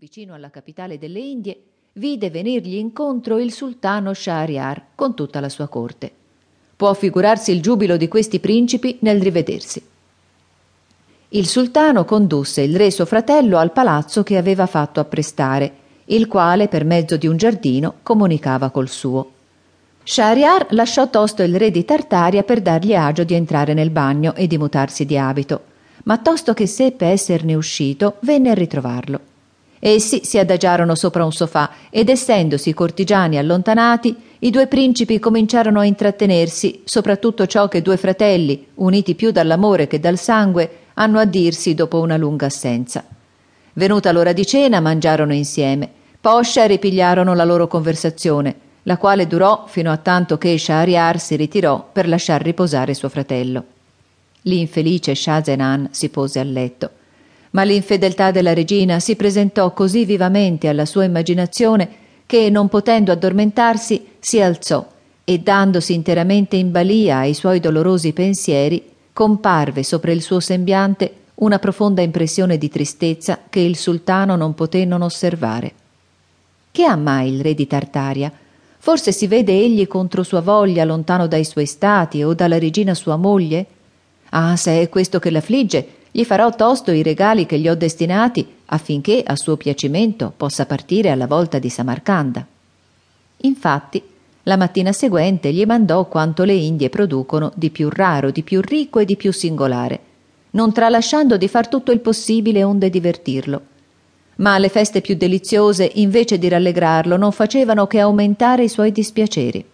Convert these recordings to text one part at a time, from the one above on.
vicino alla capitale delle Indie, vide venirgli incontro il sultano Shahriar con tutta la sua corte. Può figurarsi il giubilo di questi principi nel rivedersi. Il sultano condusse il re suo fratello al palazzo che aveva fatto apprestare, il quale, per mezzo di un giardino, comunicava col suo. Shahriar lasciò tosto il re di Tartaria per dargli agio di entrare nel bagno e di mutarsi di abito, ma tosto che seppe esserne uscito, venne a ritrovarlo. Essi si adagiarono sopra un sofà ed essendosi i cortigiani allontanati, i due principi cominciarono a intrattenersi soprattutto ciò che due fratelli, uniti più dall'amore che dal sangue, hanno a dirsi dopo una lunga assenza. Venuta l'ora di cena, mangiarono insieme. Poscia ripigliarono la loro conversazione, la quale durò fino a tanto che Shahriar si ritirò per lasciar riposare suo fratello. L'infelice Shah si pose a letto. Ma l'infedeltà della regina si presentò così vivamente alla sua immaginazione che, non potendo addormentarsi, si alzò e, dandosi interamente in balia ai suoi dolorosi pensieri, comparve sopra il suo sembiante una profonda impressione di tristezza che il sultano non poté non osservare. Che ha mai il re di Tartaria? Forse si vede egli contro sua voglia lontano dai suoi stati o dalla regina sua moglie? Ah, se è questo che l'affligge, gli farò tosto i regali che gli ho destinati affinché a suo piacimento possa partire alla volta di Samarcanda. Infatti, la mattina seguente gli mandò quanto le Indie producono di più raro, di più ricco e di più singolare, non tralasciando di far tutto il possibile onde divertirlo. Ma le feste più deliziose, invece di rallegrarlo, non facevano che aumentare i suoi dispiaceri.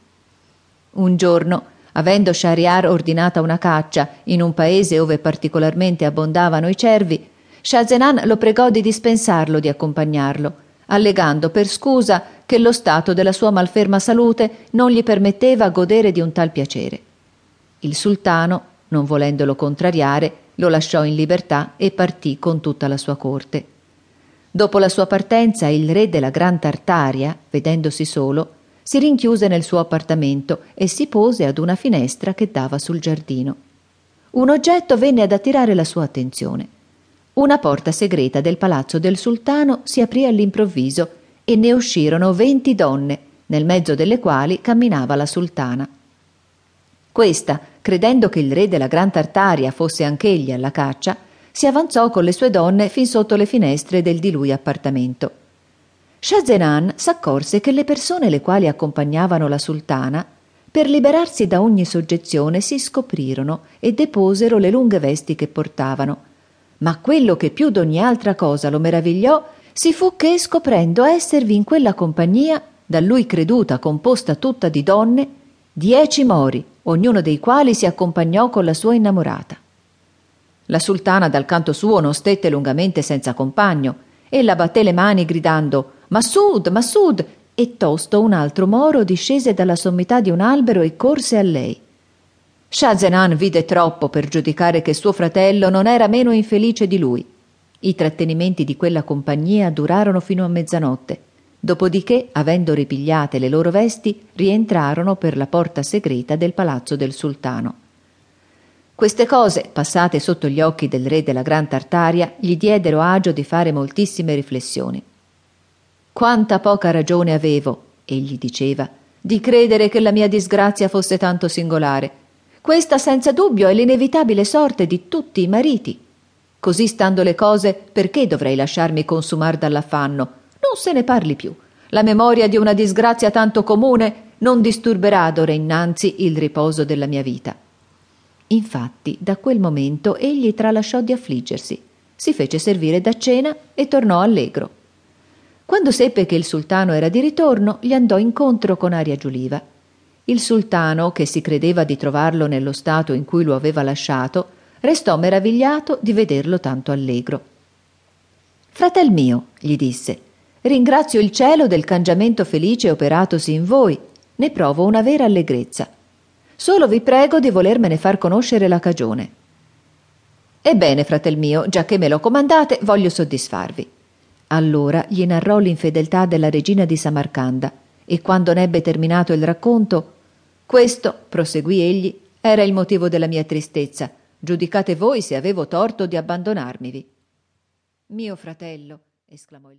Un giorno, avendo Shahriar ordinata una caccia in un paese ove particolarmente abbondavano i cervi, Shahzenan lo pregò di dispensarlo di accompagnarlo, allegando per scusa che lo stato della sua malferma salute non gli permetteva godere di un tal piacere. Il sultano, non volendolo contrariare, lo lasciò in libertà e partì con tutta la sua corte. Dopo la sua partenza, il re della Gran Tartaria, vedendosi solo, si rinchiuse nel suo appartamento e si pose ad una finestra che dava sul giardino. Un oggetto venne ad attirare la sua attenzione. Una porta segreta del palazzo del sultano si aprì all'improvviso e ne uscirono venti donne, nel mezzo delle quali camminava la sultana. Questa, credendo che il re della Gran Tartaria fosse anch'egli alla caccia, si avanzò con le sue donne fin sotto le finestre del di lui appartamento. Shahzenan s'accorse che le persone le quali accompagnavano la sultana, per liberarsi da ogni soggezione, si scoprirono e deposero le lunghe vesti che portavano, ma quello che più d'ogni altra cosa lo meravigliò si fu che, scoprendo esservi in quella compagnia, da lui creduta composta tutta di donne, dieci mori, ognuno dei quali si accompagnò con la sua innamorata. La sultana dal canto suo non stette lungamente senza compagno, ella batté le mani gridando Masud, Masud, e tosto un altro moro discese dalla sommità di un albero e corse a lei. Shahzenan vide troppo per giudicare che suo fratello non era meno infelice di lui. I trattenimenti di quella compagnia durarono fino a mezzanotte. Dopodiché, avendo ripigliate le loro vesti, rientrarono per la porta segreta del palazzo del sultano. Queste cose, passate sotto gli occhi del re della Gran Tartaria, gli diedero agio di fare moltissime riflessioni. Quanta poca ragione avevo, egli diceva, di credere che la mia disgrazia fosse tanto singolare questa senza dubbio è l'inevitabile sorte di tutti i mariti. Così stando le cose, perché dovrei lasciarmi consumar dall'affanno? Non se ne parli più. La memoria di una disgrazia tanto comune non disturberà d'ora innanzi il riposo della mia vita. Infatti, da quel momento egli tralasciò di affliggersi, si fece servire da cena e tornò allegro. Quando seppe che il sultano era di ritorno, gli andò incontro con aria giuliva il sultano, che si credeva di trovarlo nello stato in cui lo aveva lasciato, restò meravigliato di vederlo tanto allegro. Fratel mio, gli disse, ringrazio il cielo del cangiamento felice operatosi in voi, ne provo una vera allegrezza. Solo vi prego di volermene far conoscere la cagione. Ebbene, fratel mio, già che me lo comandate, voglio soddisfarvi. Allora gli narrò l'infedeltà della regina di Samarcanda, e quando n'ebbe terminato il racconto, questo, proseguì egli, era il motivo della mia tristezza. Giudicate voi se avevo torto di abbandonarmivi. Mio fratello, esclamò il